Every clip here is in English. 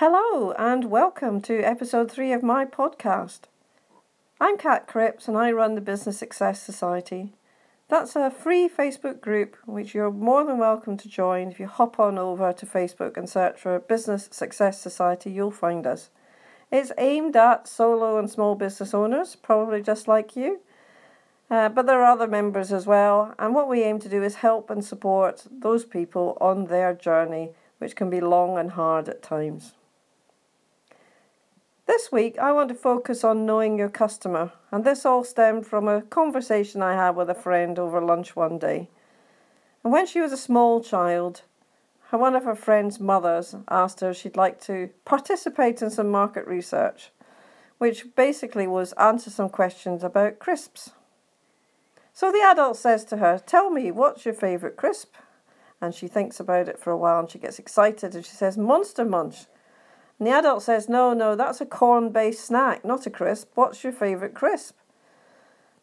Hello, and welcome to episode three of my podcast. I'm Kat Cripps, and I run the Business Success Society. That's a free Facebook group which you're more than welcome to join. If you hop on over to Facebook and search for Business Success Society, you'll find us. It's aimed at solo and small business owners, probably just like you. Uh, but there are other members as well, and what we aim to do is help and support those people on their journey, which can be long and hard at times. This week, I want to focus on knowing your customer, and this all stemmed from a conversation I had with a friend over lunch one day. And when she was a small child, one of her friend's mothers asked her if she'd like to participate in some market research, which basically was answer some questions about crisps. So the adult says to her, Tell me, what's your favourite crisp? And she thinks about it for a while and she gets excited and she says, Monster Munch. And the adult says, No, no, that's a corn based snack, not a crisp. What's your favourite crisp?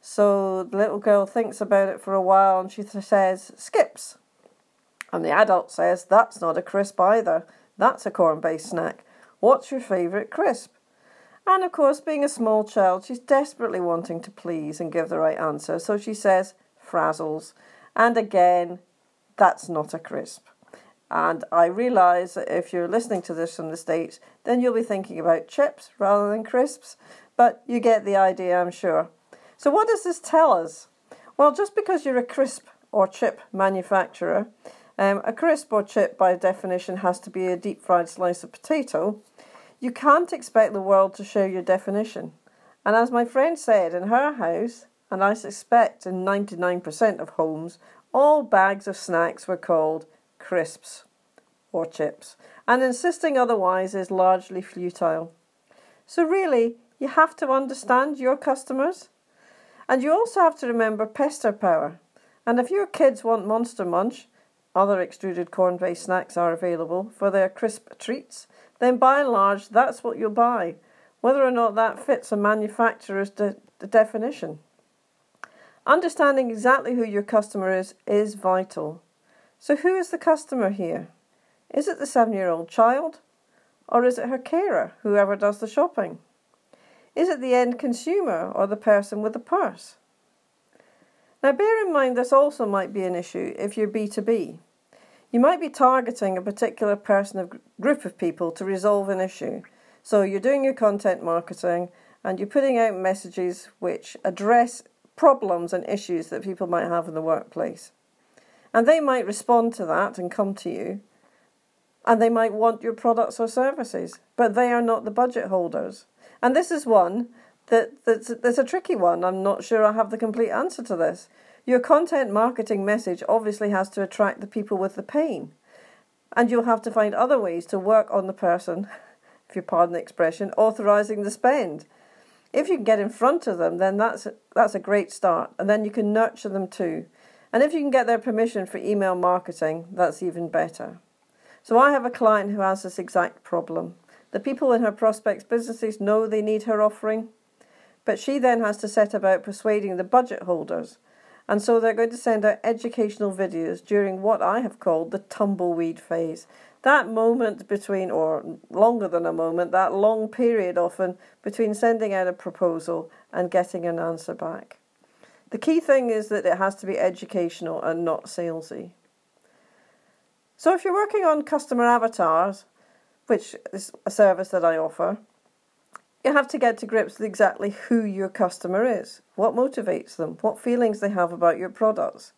So the little girl thinks about it for a while and she says, Skips. And the adult says, That's not a crisp either. That's a corn based snack. What's your favourite crisp? And of course, being a small child, she's desperately wanting to please and give the right answer. So she says, Frazzles. And again, that's not a crisp. And I realise that if you're listening to this from the States, then you'll be thinking about chips rather than crisps. But you get the idea, I'm sure. So, what does this tell us? Well, just because you're a crisp or chip manufacturer, um, a crisp or chip by definition has to be a deep fried slice of potato. You can't expect the world to share your definition. And as my friend said, in her house, and I suspect in 99% of homes, all bags of snacks were called crisps or chips, and insisting otherwise is largely futile. So, really, you have to understand your customers, and you also have to remember pester power. And if your kids want Monster Munch, other extruded corn based snacks are available for their crisp treats, then by and large that's what you'll buy, whether or not that fits a manufacturer's de- de- definition. Understanding exactly who your customer is is vital. So, who is the customer here? Is it the seven year old child? Or is it her carer, whoever does the shopping? Is it the end consumer or the person with the purse? Now, bear in mind this also might be an issue if you're B2B. You might be targeting a particular person or group of people to resolve an issue. So, you're doing your content marketing and you're putting out messages which address problems and issues that people might have in the workplace. And they might respond to that and come to you. And they might want your products or services, but they are not the budget holders. And this is one that that's, that's a tricky one. I'm not sure I have the complete answer to this. Your content marketing message obviously has to attract the people with the pain. And you'll have to find other ways to work on the person, if you pardon the expression, authorizing the spend. If you can get in front of them, then that's that's a great start. And then you can nurture them too. And if you can get their permission for email marketing, that's even better. So I have a client who has this exact problem. The people in her prospects' businesses know they need her offering, but she then has to set about persuading the budget holders. And so they're going to send out educational videos during what I have called the tumbleweed phase. That moment between, or longer than a moment, that long period often between sending out a proposal and getting an answer back. The key thing is that it has to be educational and not salesy. So if you're working on customer avatars, which is a service that I offer, you have to get to grips with exactly who your customer is, what motivates them, what feelings they have about your products.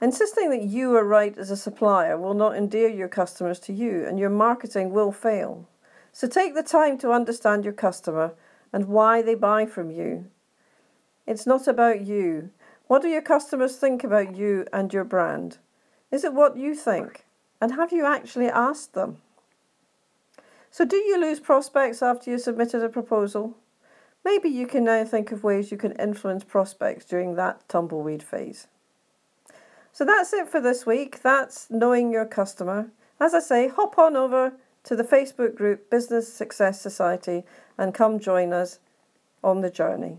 Insisting that you are right as a supplier will not endear your customers to you, and your marketing will fail. So take the time to understand your customer and why they buy from you, it's not about you. What do your customers think about you and your brand? Is it what you think? And have you actually asked them? So, do you lose prospects after you submitted a proposal? Maybe you can now think of ways you can influence prospects during that tumbleweed phase. So, that's it for this week. That's knowing your customer. As I say, hop on over to the Facebook group Business Success Society and come join us on the journey.